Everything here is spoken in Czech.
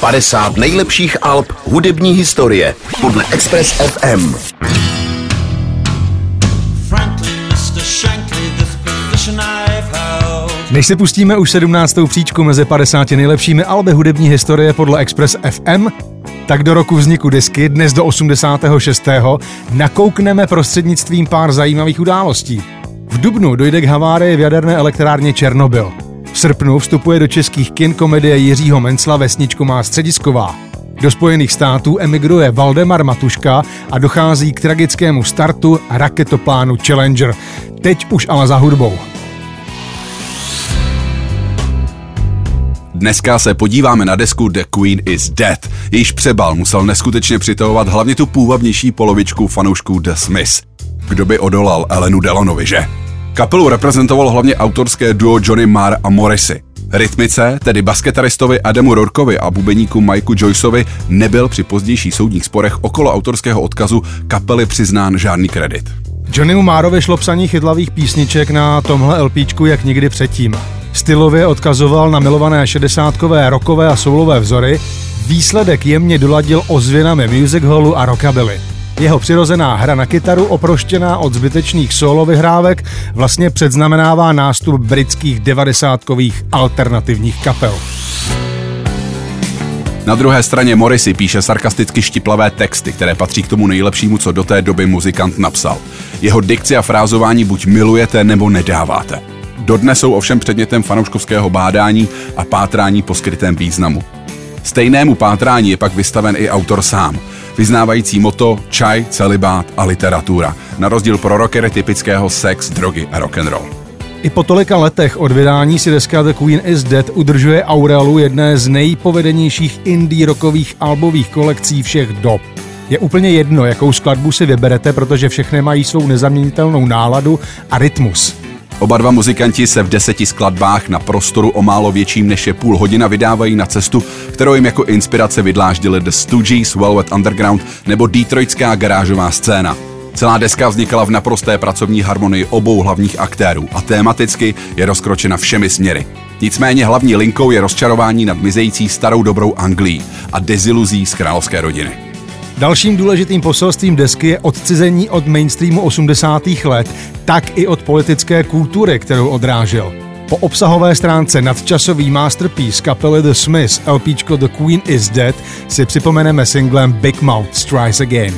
50 nejlepších alb hudební historie podle Express FM. Než se pustíme už 17. příčku mezi 50 nejlepšími alby hudební historie podle Express FM, tak do roku vzniku disky, dnes do 86. nakoukneme prostřednictvím pár zajímavých událostí. V Dubnu dojde k havárii v jaderné elektrárně Černobyl. V srpnu vstupuje do českých kin komedie Jiřího Mencla Vesničku má středisková. Do Spojených států emigruje Valdemar Matuška a dochází k tragickému startu raketoplánu Challenger. Teď už ale za hudbou. Dneska se podíváme na desku The Queen is Dead. Jejíž přebal musel neskutečně přitahovat hlavně tu půvabnější polovičku fanoušků The Smiths. Kdo by odolal Elenu Delonovi, že? Kapelu reprezentoval hlavně autorské duo Johnny Marr a Morrissey. Rytmice, tedy basketaristovi Adamu Rorkovi a bubeníku Mikeu Joyceovi, nebyl při pozdějších soudních sporech okolo autorského odkazu kapely přiznán žádný kredit. Johnnymu Márovi šlo psaní chytlavých písniček na tomhle LPčku jak nikdy předtím. Stylově odkazoval na milované šedesátkové rokové a soulové vzory, výsledek jemně doladil ozvěnami music hallu a rockabilly. Jeho přirozená hra na kytaru, oproštěná od zbytečných solo vyhrávek, vlastně předznamenává nástup britských devadesátkových alternativních kapel. Na druhé straně Morrissey píše sarkasticky štiplavé texty, které patří k tomu nejlepšímu, co do té doby muzikant napsal. Jeho dikci a frázování buď milujete nebo nedáváte. Dodnes jsou ovšem předmětem fanouškovského bádání a pátrání po skrytém významu. Stejnému pátrání je pak vystaven i autor sám, vyznávající moto čaj, celibát a literatura, na rozdíl pro rockery typického sex, drogy a rock and roll. I po tolika letech od vydání si deska The Queen is Dead udržuje aureolu jedné z nejpovedenějších indie rockových albových kolekcí všech dob. Je úplně jedno, jakou skladbu si vyberete, protože všechny mají svou nezaměnitelnou náladu a rytmus. Oba dva muzikanti se v deseti skladbách na prostoru o málo větším než je půl hodina vydávají na cestu, kterou jim jako inspirace vydláždili The Stooges, Velvet Underground nebo Detroitská garážová scéna. Celá deska vznikala v naprosté pracovní harmonii obou hlavních aktérů a tématicky je rozkročena všemi směry. Nicméně hlavní linkou je rozčarování nad mizející starou dobrou Anglií a deziluzí z královské rodiny. Dalším důležitým poselstvím desky je odcizení od mainstreamu 80. let, tak i od politické kultury, kterou odrážel. Po obsahové stránce nadčasový masterpiece kapely The Smiths LPčko The Queen is Dead si připomeneme singlem Big Mouth Strikes Again.